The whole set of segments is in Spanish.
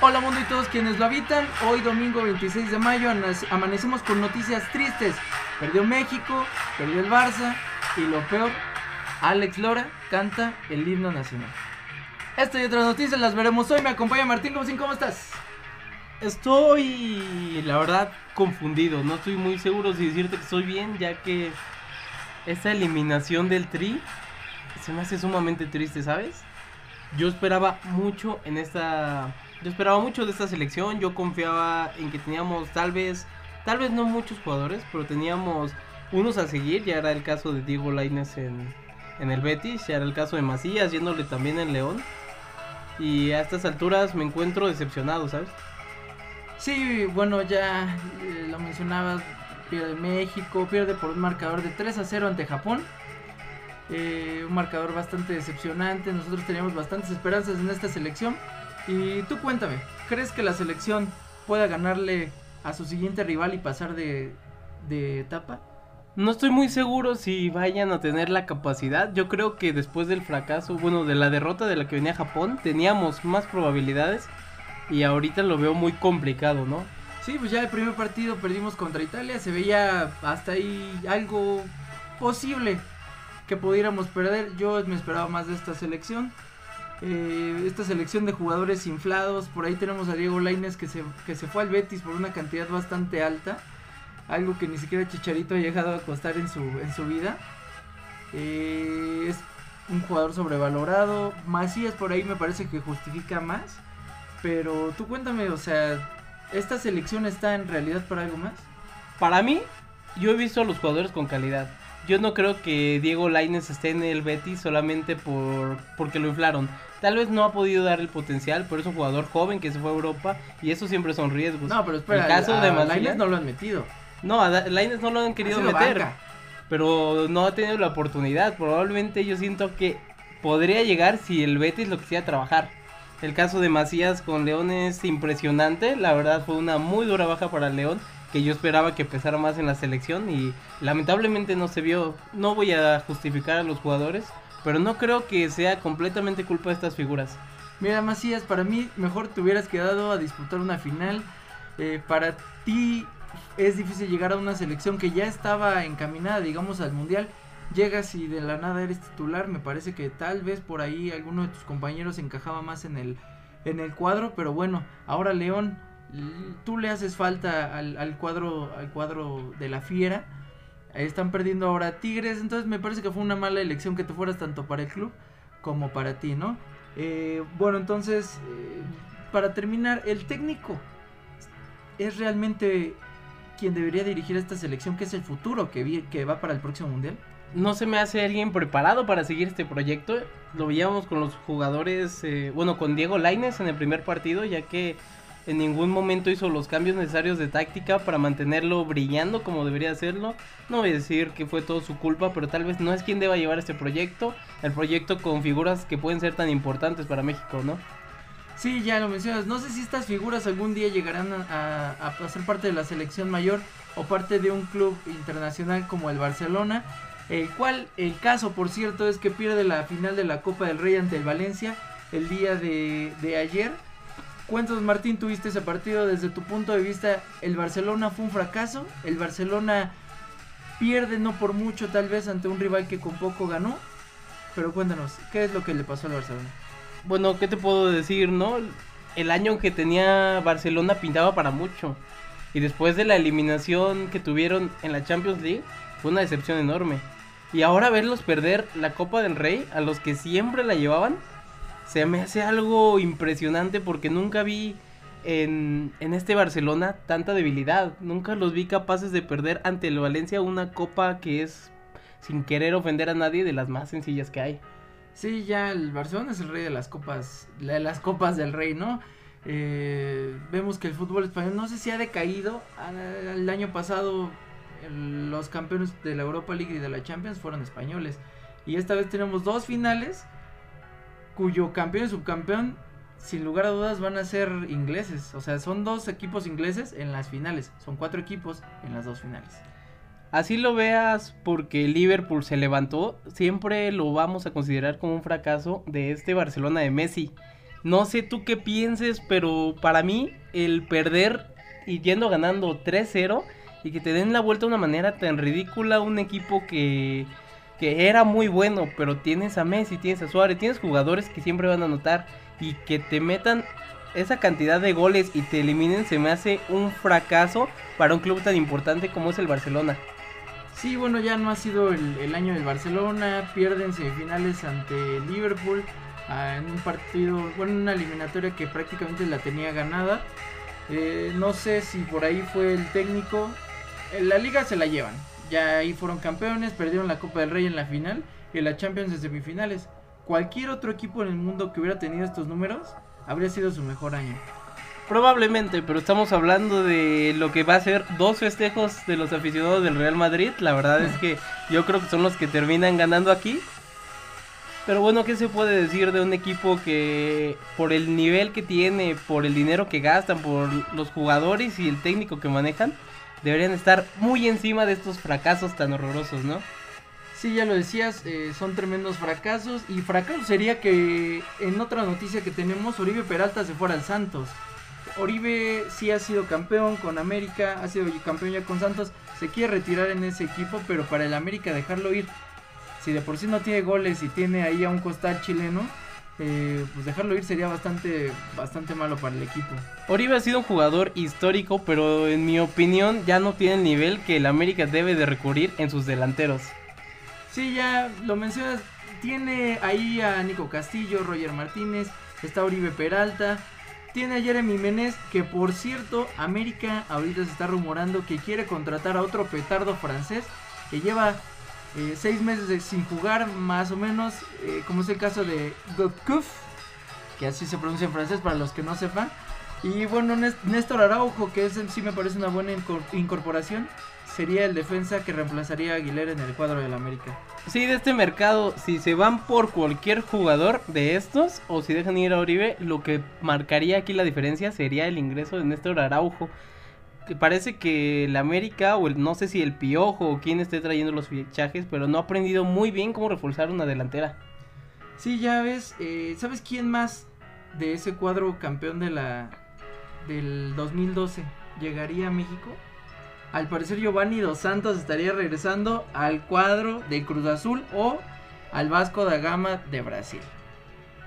Hola mundo y todos quienes lo habitan. Hoy domingo 26 de mayo amanecemos con noticias tristes. Perdió México, perdió el Barça y lo peor, Alex Lora canta el himno nacional. Esto y otras noticias las veremos hoy. Me acompaña Martín ¿cómo estás? Estoy, la verdad, confundido. No estoy muy seguro si decirte que estoy bien, ya que esta eliminación del Tri se me hace sumamente triste, ¿sabes? Yo esperaba mucho en esta yo esperaba mucho de esta selección, yo confiaba en que teníamos tal vez, tal vez no muchos jugadores, pero teníamos unos a seguir, ya era el caso de Diego Lainez en, en el Betis, ya era el caso de Macías, yéndole también en León. Y a estas alturas me encuentro decepcionado, ¿sabes? Sí, bueno, ya eh, lo mencionaba, pierde México, pierde por un marcador de 3 a 0 ante Japón. Eh, un marcador bastante decepcionante, nosotros teníamos bastantes esperanzas en esta selección. Y tú cuéntame, ¿crees que la selección pueda ganarle a su siguiente rival y pasar de, etapa? No estoy muy seguro si vayan a tener la capacidad. Yo creo que después del fracaso, bueno, de la derrota de la que venía Japón, teníamos más probabilidades. Y ahorita lo veo muy complicado, ¿no? Sí, pues ya el primer partido perdimos contra Italia. Se veía hasta ahí algo posible que pudiéramos perder. Yo me esperaba más de esta selección. Eh, esta selección de jugadores inflados. Por ahí tenemos a Diego Laines que se, que se fue al Betis por una cantidad bastante alta. Algo que ni siquiera Chicharito ha llegado a costar en su, en su vida. Eh, es un jugador sobrevalorado. Macías por ahí me parece que justifica más. Pero tú cuéntame, o sea, ¿esta selección está en realidad para algo más? Para mí, yo he visto a los jugadores con calidad. Yo no creo que Diego Laines esté en el Betis solamente por porque lo inflaron. Tal vez no ha podido dar el potencial, pero es un jugador joven que se fue a Europa y eso siempre son riesgos. No, pero espera, el caso de Lainez no lo han metido. No, a Lainez no lo han querido meter. Pero no ha tenido la oportunidad. Probablemente yo siento que podría llegar si el Betis lo quisiera trabajar. El caso de Macías con León es impresionante. La verdad fue una muy dura baja para León que yo esperaba que pesara más en la selección y lamentablemente no se vio. No voy a justificar a los jugadores, pero no creo que sea completamente culpa de estas figuras. Mira, Macías, para mí mejor te hubieras quedado a disputar una final. Eh, para ti es difícil llegar a una selección que ya estaba encaminada, digamos, al mundial. Llegas y de la nada eres titular. Me parece que tal vez por ahí alguno de tus compañeros encajaba más en el, en el cuadro. Pero bueno, ahora León, tú le haces falta al, al cuadro, al cuadro de la fiera están perdiendo ahora Tigres, entonces me parece que fue una mala elección que te fueras tanto para el club como para ti, ¿no? Eh, bueno, entonces, eh, para terminar, el técnico es realmente quien debería dirigir esta selección, que es el futuro que, que va para el próximo mundial. No se me hace alguien preparado para seguir este proyecto. Lo veíamos con los jugadores, eh, bueno, con Diego Laines en el primer partido, ya que en ningún momento hizo los cambios necesarios de táctica para mantenerlo brillando como debería hacerlo. No voy a decir que fue todo su culpa, pero tal vez no es quien deba llevar este proyecto, el proyecto con figuras que pueden ser tan importantes para México, ¿no? Sí, ya lo mencionas. No sé si estas figuras algún día llegarán a, ser parte de la selección mayor o parte de un club internacional como el Barcelona. El cual, el caso, por cierto, es que pierde la final de la Copa del Rey ante el Valencia el día de ayer Cuéntanos, Martín, tuviste ese partido desde tu punto de vista. ¿El Barcelona fue un fracaso? ¿El Barcelona pierde no por mucho tal vez ante un rival que con poco ganó? Pero cuéntanos, ¿qué es lo que le pasó al Barcelona? Bueno, ¿qué te puedo decir, no? El año que tenía Barcelona pintaba para mucho. Y después de la eliminación que tuvieron en la Champions League, fue una decepción enorme. Y ahora verlos perder la Copa del Rey a los que siempre la llevaban, se me hace algo impresionante porque nunca vi en, en, este Barcelona tanta debilidad. Nunca los vi capaces de perder ante el Valencia una copa que es, sin querer ofender a nadie, de las más sencillas que hay. Sí, ya el Barcelona es el rey de las copas, de las copas del rey, ¿no? Eh, vemos que el fútbol español no sé si ha decaído. El año pasado los campeones de la Europa League y de la Champions fueron españoles. Y esta vez tenemos dos finales cuyo campeón y subcampeón, sin lugar a dudas, van a ser ingleses. O sea, son dos equipos ingleses en las finales. Son cuatro equipos en las dos finales. Así lo veas porque Liverpool se levantó, siempre lo vamos a considerar como un fracaso de este Barcelona de Messi. No sé tú qué pienses, pero para mí el perder y yendo ganando 3-0 y que te den la vuelta de una manera tan ridícula un equipo que, que era muy bueno, pero tienes a Messi, tienes a Suárez, tienes jugadores que siempre van a anotar y que te metan esa cantidad de goles y te eliminen se me hace un fracaso para un club tan importante como es el Barcelona. Sí, bueno, ya no ha sido el, año del Barcelona, pierden semifinales ante Liverpool ah, en un partido, bueno, una eliminatoria que prácticamente la tenía ganada. Eh, no sé si por ahí fue el técnico. En la liga se la llevan. Ya ahí fueron campeones, perdieron la Copa del Rey en la final y la Champions en semifinales. Cualquier otro equipo en el mundo que hubiera tenido estos números habría sido su mejor año. Probablemente, pero estamos hablando de lo que va a ser dos festejos de los aficionados del Real Madrid. La verdad es que yo creo que son los que terminan ganando aquí. Pero bueno, ¿qué se puede decir de un equipo que por el nivel que tiene, por el dinero que gastan, por los jugadores y el técnico que manejan, deberían estar muy encima de estos fracasos tan horrorosos, ¿no? Sí, ya lo decías, eh, son tremendos fracasos. Y fracaso sería que en otra noticia que tenemos, Oribe Peralta se fuera al Santos. Oribe sí ha sido campeón con América, ha sido campeón ya con Santos. Se quiere retirar en ese equipo, pero para el América dejarlo ir. Si de por sí no tiene goles y tiene ahí a un costal chileno, eh, pues dejarlo ir sería bastante, bastante malo para el equipo. Oribe ha sido un jugador histórico, pero en mi opinión ya no tiene el nivel que el América debe de recurrir en sus delanteros. Sí, ya lo mencionas. Tiene ahí a Nico Castillo, Roger Martínez, está Oribe Peralta. Tiene a Jeremy Menez, que por cierto, América ahorita se está rumorando que quiere contratar a otro petardo francés que lleva eh, seis meses sin jugar, más o menos, eh, como es el caso de Gotkuf, que así se pronuncia en francés para los que no sepan. Y bueno, Néstor Araujo, que es, sí me parece una buena incorporación sería el defensa que reemplazaría a Aguilera en el cuadro del América. Sí, de este mercado, si se van por cualquier jugador de estos o si dejan ir a Oribe, lo que marcaría aquí la diferencia sería el ingreso de Néstor Araujo. Parece que el América o el, no sé si el Piojo o quién esté trayendo los fichajes, pero no ha aprendido muy bien cómo reforzar una delantera. Sí, ya ves, eh, ¿sabes quién más de ese cuadro campeón de la del 2012 llegaría a México? Al parecer Giovanni Dos Santos estaría regresando al cuadro de Cruz Azul o al Vasco da Gama de Brasil.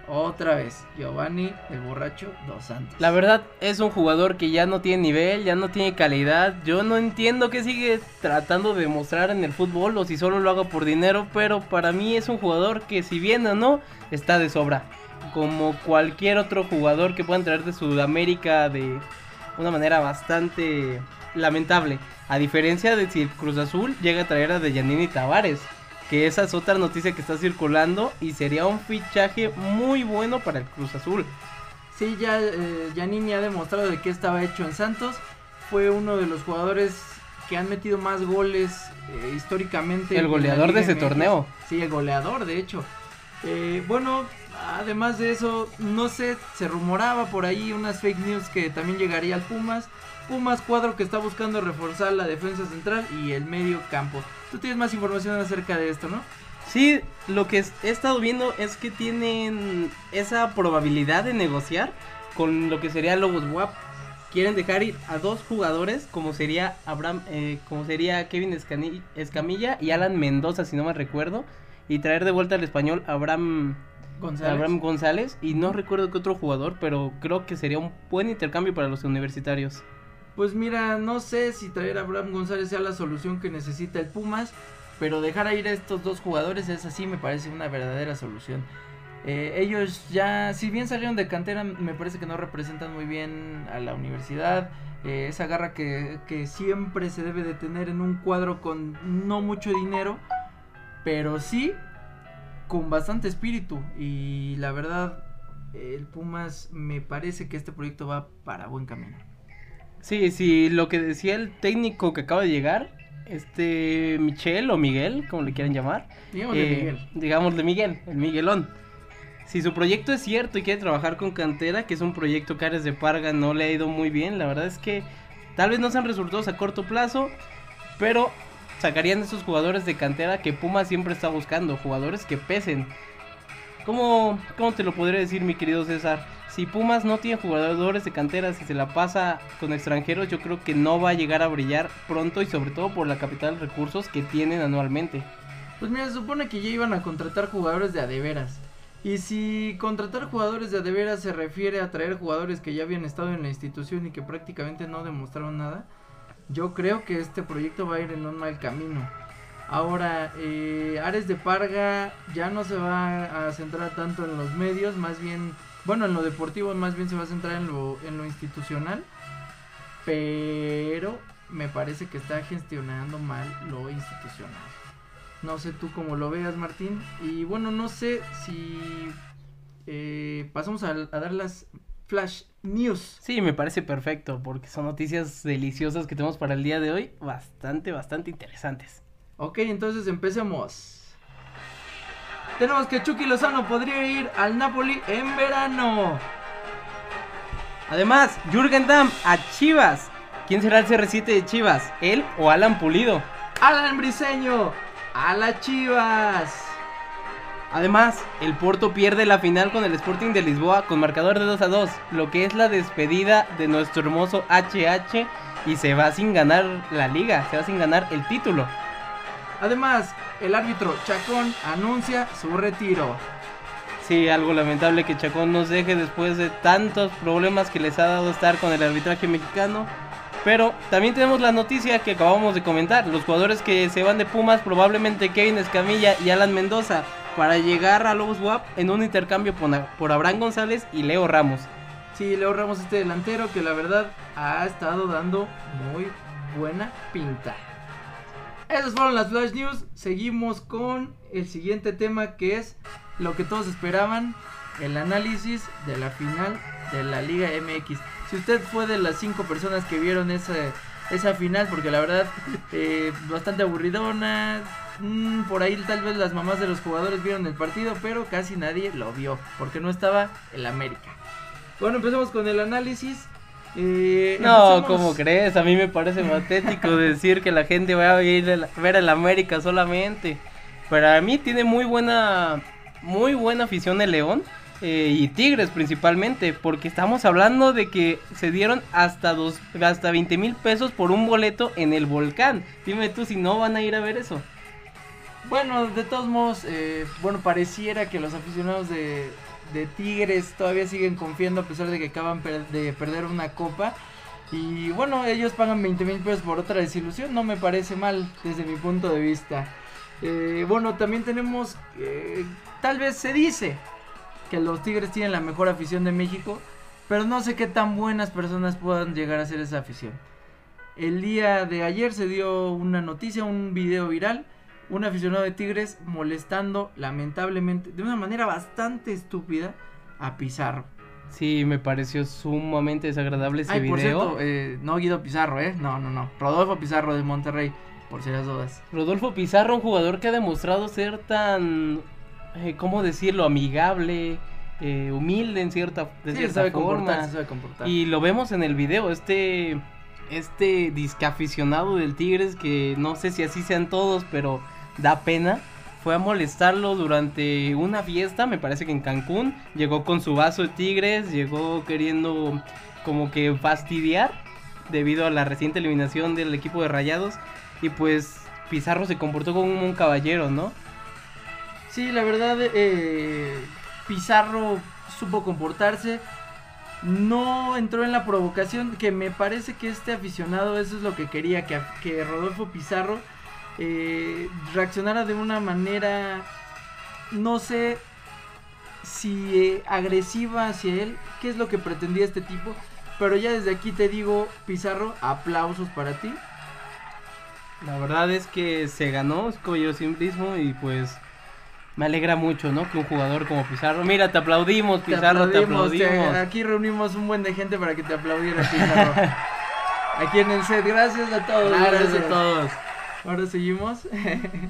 Otra vez, Giovanni el borracho Dos Santos. La verdad es un jugador que ya no tiene nivel, ya no tiene calidad. Yo no entiendo qué sigue tratando de mostrar en el fútbol o si solo lo hago por dinero, pero para mí es un jugador que si bien o no está de sobra. Como cualquier otro jugador que puedan traer de Sudamérica de una manera bastante lamentable. A diferencia de si el Cruz Azul llega a traer a Dejanini Tavares. Que esa es otra noticia que está circulando y sería un fichaje muy bueno para el Cruz Azul. Sí, ya eh, ha demostrado de que estaba hecho en Santos. Fue uno de los jugadores que han metido más goles eh, históricamente. El goleador de ese torneo. Sí, el goleador, de hecho. Eh, bueno, además de eso, no sé, se rumoraba por ahí unas fake news que también llegaría al Pumas. Pumas cuadro que está buscando reforzar la defensa central y el medio campo. Tú tienes más información acerca de esto, ¿no? Sí, lo que he estado viendo es que tienen esa probabilidad de negociar con lo que sería Lobos WAP. Quieren dejar ir a dos jugadores como sería Abraham, eh, como sería Kevin Escamilla y Alan Mendoza, si no me recuerdo, y traer de vuelta al español Abraham González. Abraham González y no recuerdo qué otro jugador, pero creo que sería un buen intercambio para los universitarios. Pues mira, no sé si traer a Abraham González sea la solución que necesita el Pumas, pero dejar ir a estos dos jugadores es así, me parece una verdadera solución. Eh, ellos ya, si bien salieron de cantera, me parece que no representan muy bien a la universidad. Eh, esa garra que, que, siempre se debe de tener en un cuadro con no mucho dinero, pero sí con bastante espíritu. Y la verdad, el Pumas me parece que este proyecto va para buen camino. Sí, sí, lo que decía el técnico que acaba de llegar, este Michel o Miguel, como le quieran llamar. Digámosle eh, Miguel. Digámosle Miguel, el Miguelón. Si su proyecto es cierto y quiere trabajar con cantera, que es un proyecto que Ares de Parga no le ha ido muy bien, la verdad es que tal vez no sean resultados a corto plazo, pero sacarían esos jugadores de cantera que Puma siempre está buscando, jugadores que pesen. ¿Cómo, ¿Cómo te lo podría decir, mi querido César? Si Pumas no tiene jugadores de canteras y se la pasa con extranjeros, yo creo que no va a llegar a brillar pronto y sobre todo por la capital de recursos que tienen anualmente. Pues mira, se supone que ya iban a contratar jugadores de adeveras. Y si contratar jugadores de adeveras se refiere a traer jugadores que ya habían estado en la institución y que prácticamente no demostraron nada, yo creo que este proyecto va a ir en un mal camino. Ahora, eh, Ares de Parga ya no se va a centrar tanto en los medios, más bien, bueno, en lo deportivo más bien se va a centrar en lo, en lo institucional, pero me parece que está gestionando mal lo institucional. No sé tú cómo lo veas, Martín. Y bueno, no sé si eh, pasamos a, a, dar las flash news. Sí, me parece perfecto porque son noticias deliciosas que tenemos para el día de hoy. Bastante, bastante interesantes. Ok, entonces empecemos. Tenemos que Chucky Lozano podría ir al Napoli en verano. Además, Jürgen Damm a Chivas. ¿Quién será el CR7 de Chivas? ¿Él o Alan Pulido? Alan Briseño a las Chivas. Además, el Porto pierde la final con el Sporting de Lisboa con marcador de 2 a 2, lo que es la despedida de nuestro hermoso HH y se va sin ganar la liga, se va sin ganar el título. Además, el árbitro Chacón anuncia su retiro. Sí, algo lamentable que Chacón nos deje después de tantos problemas que les ha dado estar con el arbitraje mexicano. Pero también tenemos la noticia que acabamos de comentar. Los jugadores que se van de Pumas, probablemente Kevin Escamilla y Alan Mendoza, para llegar a Lobos WAP en un intercambio por Abraham González y Leo Ramos. Sí, Leo Ramos, este delantero que la verdad ha estado dando muy buena pinta. Esas fueron las Flash News. Seguimos con el siguiente tema que es lo que todos esperaban, el análisis de la final de la Liga MX. Si usted fue de las cinco personas que vieron esa, esa final, porque la verdad, eh, bastante aburridona. Mm, por ahí tal vez las mamás de los jugadores vieron el partido, pero casi nadie lo vio, porque no estaba el América. Bueno, empecemos con el análisis. No, como crees? A mí me parece patético decir que la gente va a ir a ver el América solamente. Para mí tiene muy buena, muy buena afición el León. Eh, y Tigres principalmente, porque estamos hablando de que se dieron hasta dos, hasta 20 mil pesos por un boleto en el volcán. Dime tú si no van a ir a ver eso. Bueno, de todos modos, eh, bueno, pareciera que los aficionados de, de, Tigres todavía siguen confiando a pesar de que acaban de perder una copa. Y bueno, ellos pagan 20 mil pesos por otra desilusión, no me parece mal desde mi punto de vista. Eh, bueno, también tenemos, tal vez se dice, que los Tigres tienen la mejor afición de México, pero no sé qué tan buenas personas puedan llegar a ser esa afición. El día de ayer se dio una noticia, un video viral, un aficionado de Tigres molestando lamentablemente de una manera bastante estúpida a Pizarro. Sí, me pareció sumamente desagradable ese Ay, video. Por cierto, eh, no Guido Pizarro, ¿eh? No, no, no. Rodolfo Pizarro de Monterrey, por si las dudas. Rodolfo Pizarro, un jugador que ha demostrado ser tan eh, ¿cómo decirlo? Amigable, eh, humilde en cierta, de cierta sabe forma. sabe. Y lo vemos en el video, este, este disque aficionado del Tigres, que no sé si así sean todos, pero da pena. Fue a molestarlo durante una fiesta, me parece que en Cancún. Llegó con su vaso de Tigres, llegó queriendo como que fastidiar debido a la reciente eliminación del equipo de Rayados. Y pues Pizarro se comportó como un caballero, ¿no? Sí, la verdad, eh, Pizarro supo comportarse. No entró en la provocación, que me parece que este aficionado eso es lo que quería, que, que Rodolfo Pizarro eh, reaccionara de una manera, no sé si eh, agresiva hacia él, qué es lo que pretendía este tipo. Pero ya desde aquí te digo, Pizarro, aplausos para ti. La verdad es que se ganó, es como yo simplismo y pues me alegra mucho, ¿no? Que un jugador como Pizarro. Mira, te aplaudimos, Pizarro, te aplaudimos. aquí reunimos un buen de gente para que te aplaudiera, Pizarro. aquí en el set, gracias a todos. Gracias, a todos. Ahora seguimos.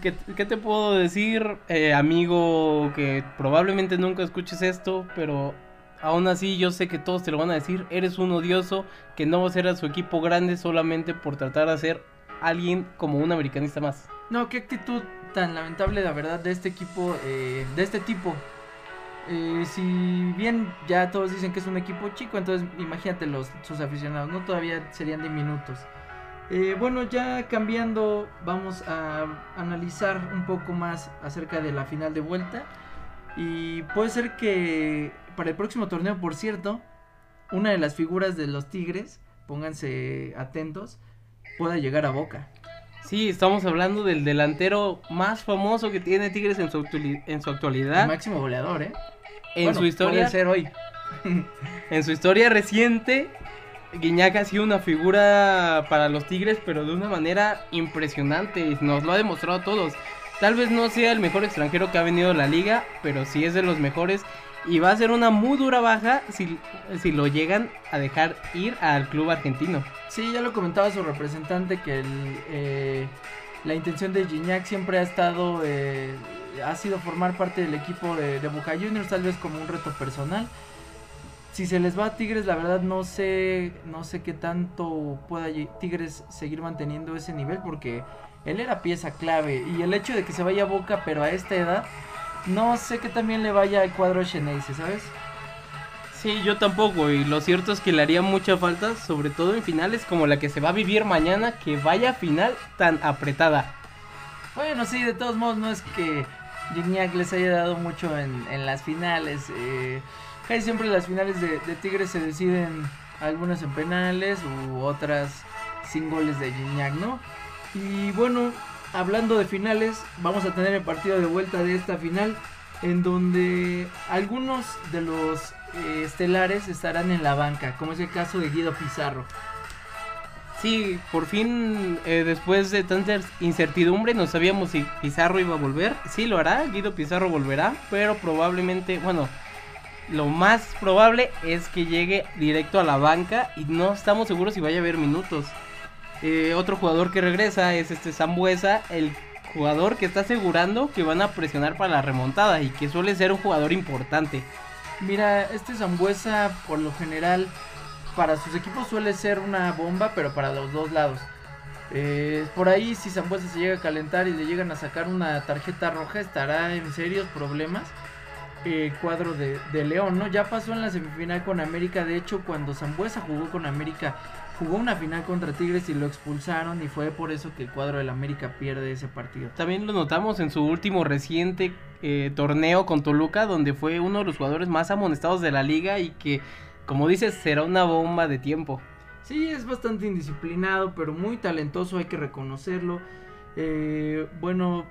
¿Qué, ¿Qué, te puedo decir, eh, amigo, que probablemente nunca escuches esto, pero aún así yo sé que todos te lo van a decir. Eres un odioso que no va a ser a su equipo grande solamente por tratar de ser alguien como un americanista más. No, qué actitud tan lamentable, la verdad, de este equipo, eh, de este tipo. eh, si bien ya todos dicen que es un equipo chico, entonces imagínate los, sus aficionados, ¿no? Todavía serían diminutos. Eh, bueno, ya cambiando, vamos a analizar un poco más acerca de la final de vuelta. Y puede ser que para el próximo torneo, por cierto, una de las figuras de los Tigres, pónganse atentos, pueda llegar a Boca. Sí, estamos hablando del delantero más famoso que tiene Tigres en su, en su actualidad. El máximo goleador, ¿eh? En su historia. Puede ser hoy. en su historia reciente, Guiñac ha sido una figura para los Tigres, pero de una manera impresionante. Nos lo ha demostrado a todos. Tal vez no sea el mejor extranjero que ha venido a la liga, pero sí es de los mejores. Y va a ser una muy dura baja si, si lo llegan a dejar ir al club argentino. Sí, ya lo comentaba su representante que eh, la intención de Gignac siempre ha estado, eh, ha sido formar parte del equipo de, de Boca Juniors, tal vez como un reto personal si se les va a Tigres, la verdad no sé, no sé qué tanto pueda Tigres seguir manteniendo ese nivel porque él era pieza clave y el hecho de que se vaya a Boca, pero a esta edad, no sé que también le vaya al cuadro Xeneize, ¿sabes? Sí, yo tampoco y lo cierto es que le haría mucha falta, sobre todo en finales como la que se va a vivir mañana, que vaya a final tan apretada. Bueno, sí, de todos modos no es que Gignac les haya dado mucho en, en las finales. Eh, Siempre las finales de, Tigres se deciden algunas en penales u otras sin goles de Gignac, ¿no? Y bueno, hablando de finales, vamos a tener el partido de vuelta de esta final en donde algunos de los eh, estelares estarán en la banca, como es el caso de Guido Pizarro. Sí, por fin, eh, después de tanta incertidumbre, no sabíamos si Pizarro iba a volver. Sí, lo hará, Guido Pizarro volverá, pero probablemente, bueno, lo más probable es que llegue directo a la banca y no estamos seguros si vaya a haber minutos. Eh, otro jugador que regresa es este Zambuesa, el jugador que está asegurando que van a presionar para la remontada y que suele ser un jugador importante. Mira, este Zambuesa por lo general para sus equipos suele ser una bomba, pero para los dos lados. Eh, por ahí si Zambuesa se llega a calentar y le llegan a sacar una tarjeta roja estará en serios problemas eh, cuadro de, León, ¿no? Ya pasó en la semifinal con América, de hecho cuando Zambuesa jugó con América, jugó una final contra Tigres y lo expulsaron y fue por eso que el cuadro del América pierde ese partido. También lo notamos en su último reciente eh, torneo con Toluca, donde fue uno de los jugadores más amonestados de la liga y que, como dices, será una bomba de tiempo. Sí, es bastante indisciplinado, pero muy talentoso, hay que reconocerlo. Eh, bueno,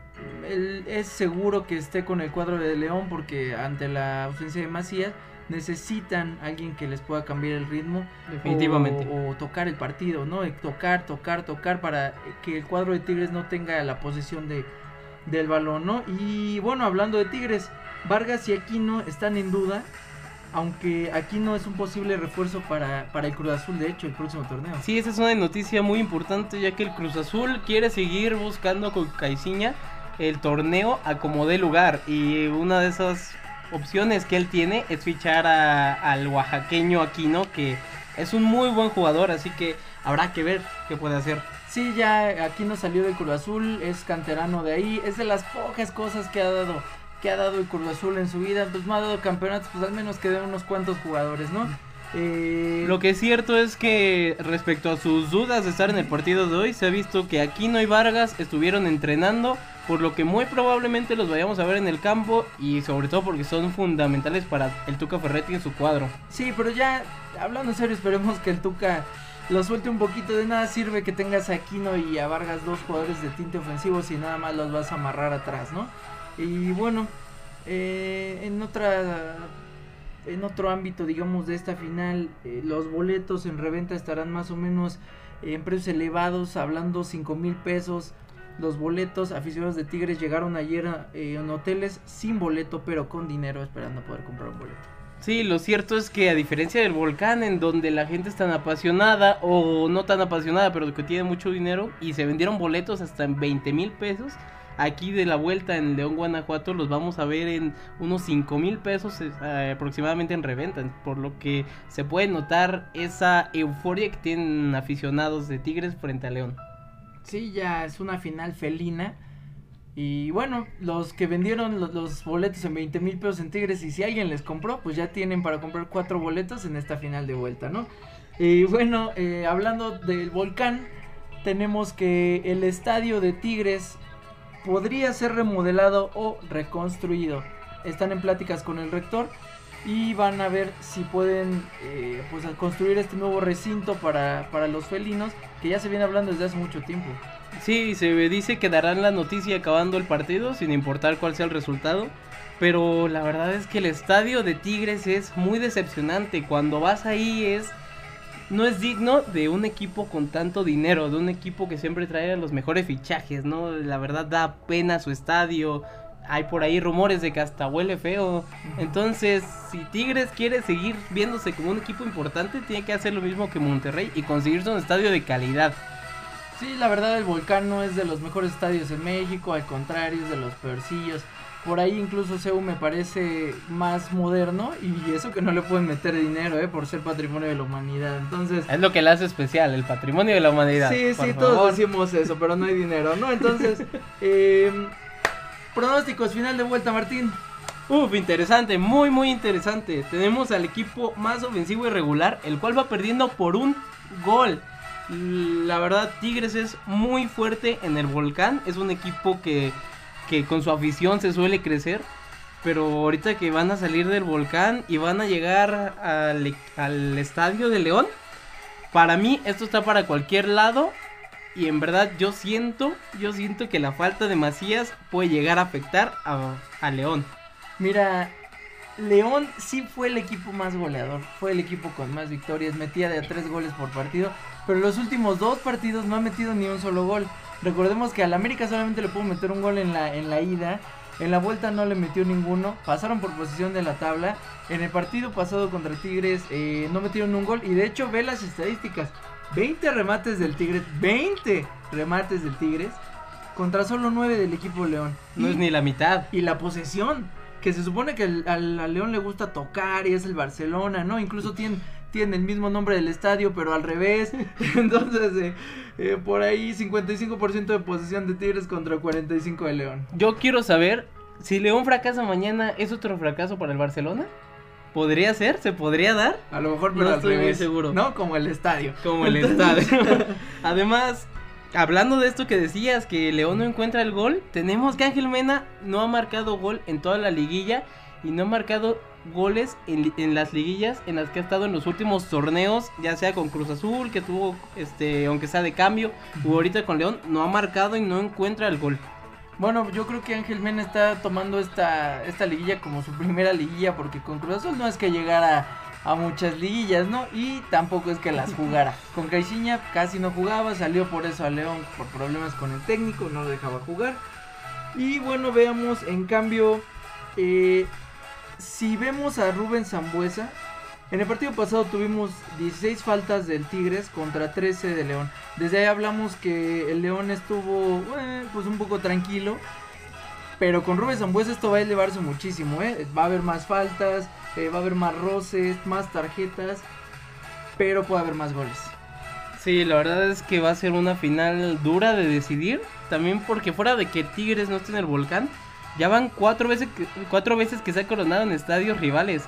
él es seguro que esté con el cuadro de León porque ante la ausencia de Macías necesitan alguien que les pueda cambiar el ritmo definitivamente o, tocar el partido, ¿no? Tocar, tocar, tocar para que el cuadro de Tigres no tenga la posesión de del balón, ¿no? Y bueno, hablando de Tigres, Vargas y Aquino están en duda aunque aquí no es un posible refuerzo para, el Cruz Azul, de hecho, el próximo torneo. Sí, esa es una noticia muy importante, ya que el Cruz Azul quiere seguir buscando con Caiciña el torneo a como dé lugar. Y una de esas opciones que él tiene es fichar al oaxaqueño Aquino, que es un muy buen jugador, así que habrá que ver qué puede hacer. Sí, ya Aquino salió del Cruz Azul, es canterano de ahí, es de las pocas cosas que ha dado que ha dado el Cruz Azul en su vida, pues me ha dado campeonatos, pues al menos quedan unos cuantos jugadores, ¿no? Eh... Lo que es cierto es que respecto a sus dudas de estar en el partido de hoy, se ha visto que Aquino y Vargas estuvieron entrenando, por lo que muy probablemente los vayamos a ver en el campo y sobre todo porque son fundamentales para el Tuca Ferretti en su cuadro. Sí, pero ya hablando en serio, esperemos que el Tuca lo suelte un poquito. De nada sirve que tengas a Aquino y a Vargas dos jugadores de tinte ofensivo si nada más los vas a amarrar atrás, ¿no? Y bueno, eh, en otra en otro ámbito, digamos, de esta final, eh, los boletos en reventa estarán más o menos en precios elevados, hablando 5 mil pesos. Los boletos, aficionados de Tigres llegaron ayer eh, en hoteles sin boleto, pero con dinero, esperando poder comprar un boleto. Sí, lo cierto es que a diferencia del volcán, en donde la gente es tan apasionada, o no tan apasionada, pero que tiene mucho dinero, y se vendieron boletos hasta en 20 mil pesos, aquí de la vuelta en León, Guanajuato, los vamos a ver en unos 5 mil pesos eh, aproximadamente en reventa, por lo que se puede notar esa euforia que tienen aficionados de Tigres frente a León. Sí, ya es una final felina. Y bueno, los que vendieron los, boletos en 20 mil pesos en Tigres y si alguien les compró, pues ya tienen para comprar cuatro boletos en esta final de vuelta, ¿no? Y bueno, eh, hablando del volcán, tenemos que el estadio de Tigres podría ser remodelado o reconstruido. Están en pláticas con el rector y van a ver si pueden eh, pues construir este nuevo recinto para, para los felinos que ya se viene hablando desde hace mucho tiempo. Sí, se dice que darán la noticia acabando el partido, sin importar cuál sea el resultado. Pero la verdad es que el estadio de Tigres es muy decepcionante. Cuando vas ahí es. No es digno de un equipo con tanto dinero, de un equipo que siempre trae los mejores fichajes, ¿no? La verdad da pena su estadio. Hay por ahí rumores de que hasta huele feo. Entonces, si Tigres quiere seguir viéndose como un equipo importante, tiene que hacer lo mismo que Monterrey y conseguirse un estadio de calidad. Sí, la verdad el Volcán no es de los mejores estadios en México, al contrario es de los peorcillos. Por ahí incluso CEU me parece más moderno y eso que no le pueden meter dinero, ¿eh? Por ser patrimonio de la humanidad. Entonces... Es lo que le hace especial, el patrimonio de la humanidad. Sí, sí, todos decimos eso, pero no hay dinero, ¿no? Entonces, eh, pronósticos, final de vuelta, Martín. Uf, interesante, muy, muy interesante. Tenemos al equipo más ofensivo y regular, el cual va perdiendo por un gol. La verdad, Tigres es muy fuerte en el volcán. Es un equipo que, con su afición se suele crecer. Pero ahorita que van a salir del volcán y van a llegar al, al estadio de León, para mí esto está para cualquier lado. Y en verdad yo siento, yo siento que la falta de Macías puede llegar a afectar a, a León. Mira, León sí fue el equipo más goleador, fue el equipo con más victorias, metía de a tres goles por partido, pero los últimos dos partidos no ha metido ni un solo gol. Recordemos que al América solamente le pudo meter un gol en la, en la ida, en la vuelta no le metió ninguno, pasaron por posición de la tabla. En el partido pasado contra Tigres eh, no metieron un gol y de hecho ve las estadísticas, 20 remates del Tigres, 20 remates del Tigres contra solo 9 del equipo León. No es ni la mitad. Y la posesión, que se supone que al, León le gusta tocar y es el Barcelona, ¿no? Incluso tiene, tiene el mismo nombre del estadio, pero al revés. Entonces, eh, eh, por ahí 55% de posesión de Tigres contra 45% de León. Yo quiero saber si León fracasa mañana, ¿es otro fracaso para el Barcelona? ¿Podría ser? ¿Se podría dar? A lo mejor, pero no estoy muy seguro. No, como el estadio. Como el estadio. Además, hablando de esto que decías, que León no encuentra el gol, tenemos que Ángel Mena no ha marcado gol en toda la liguilla y no ha marcado goles en, las liguillas en las que ha estado en los últimos torneos, ya sea con Cruz Azul, que tuvo, este, aunque sea de cambio, o ahorita con León, no ha marcado y no encuentra el gol. Bueno, yo creo que Ángel Mena está tomando esta, esta liguilla como su primera liguilla, porque con Cruz Azul no es que llegara a muchas liguillas, ¿no? Y tampoco es que las jugara. Con Caixinha casi no jugaba, salió por eso a León por problemas con el técnico, no lo dejaba jugar. Y bueno, veamos en cambio, eh, si vemos a Rubén Zambuesa, en el partido pasado tuvimos 16 faltas del Tigres contra 13 de León. Desde ahí hablamos que el León estuvo eh, pues un poco tranquilo. Pero con Rubén Zambuesa esto va a elevarse muchísimo, ¿eh? Va a haber más faltas, eh, va a haber más roces, más tarjetas, pero puede haber más goles. Sí, la verdad es que va a ser una final dura de decidir. También porque fuera de que Tigres no esté en el volcán, ya van cuatro veces que, cuatro veces que se ha coronado en estadios rivales.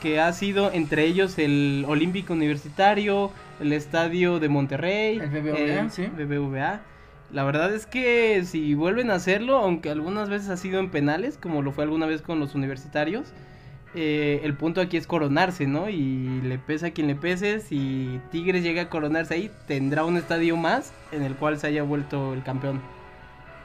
Que ha sido entre ellos el Olímpico Universitario, el Estadio de Monterrey, el BBVA, sí. BBVA. La verdad es que si vuelven a hacerlo, aunque algunas veces ha sido en penales, como lo fue alguna vez con los universitarios, eh, el punto aquí es coronarse, ¿no? Y le pesa a quien le pese. Si Tigres llega a coronarse ahí, tendrá un estadio más en el cual se haya vuelto el campeón.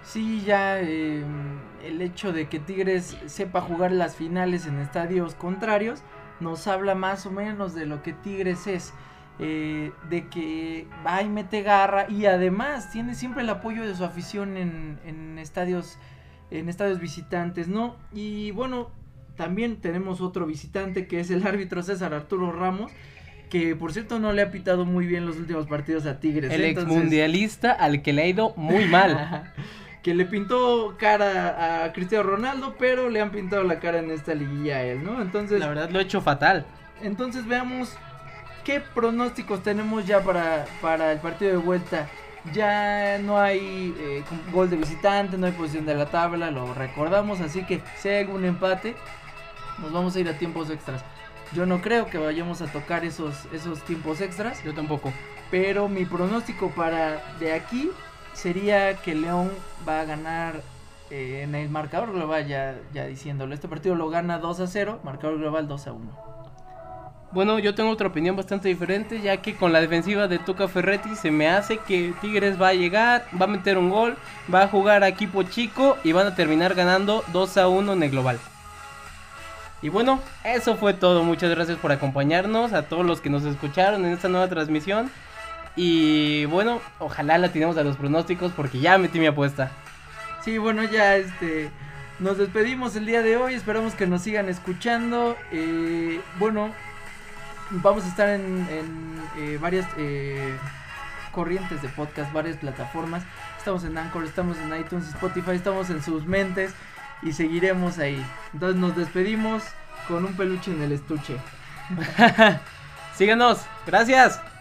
Sí, ya em, el hecho de que Tigres sepa jugar las finales en estadios contrarios nos habla más o menos de lo que Tigres es. Eh, de que va y mete garra y además tiene siempre el apoyo de su afición en, en estadios en estadios visitantes, ¿no? Y bueno, también tenemos otro visitante que es el árbitro César Arturo Ramos. Que por cierto no le ha pitado muy bien los últimos partidos a Tigres. El ex mundialista al que le ha ido muy mal. que le pintó cara a Cristiano Ronaldo, pero le han pintado la cara en esta liguilla a él, ¿no? Entonces. La verdad lo ha hecho fatal. Entonces veamos qué pronósticos tenemos ya para, para el partido de vuelta. Ya no hay eh, gol de visitante, no hay posición de la tabla, lo recordamos, así que si hay algún empate, nos vamos a ir a tiempos extras. Yo no creo que vayamos a tocar esos, esos tiempos extras. Yo tampoco. Pero mi pronóstico para de aquí sería que León va a ganar eh, en el marcador global, ya, ya diciéndolo. Este partido lo gana 2 a 0, marcador global 2 a 1. Bueno, yo tengo otra opinión bastante diferente, ya que con la defensiva de Tuca Ferretti se me hace que Tigres va a llegar, va a meter un gol, va a jugar a equipo chico y van a terminar ganando 2 a 1 en el global. Y bueno, eso fue todo. Muchas gracias por acompañarnos, a todos los que nos escucharon en esta nueva transmisión. Y bueno, ojalá la tenemos a los pronósticos porque ya metí mi apuesta. Sí, bueno, ya este nos despedimos el día de hoy. Esperamos que nos sigan escuchando. Eh, bueno, vamos a estar en, eh, varias eh, corrientes de podcast, varias plataformas. Estamos en Anchor, estamos en iTunes, Spotify, estamos en sus mentes y seguiremos ahí. Entonces nos despedimos con un peluche en el estuche. Síganos, gracias.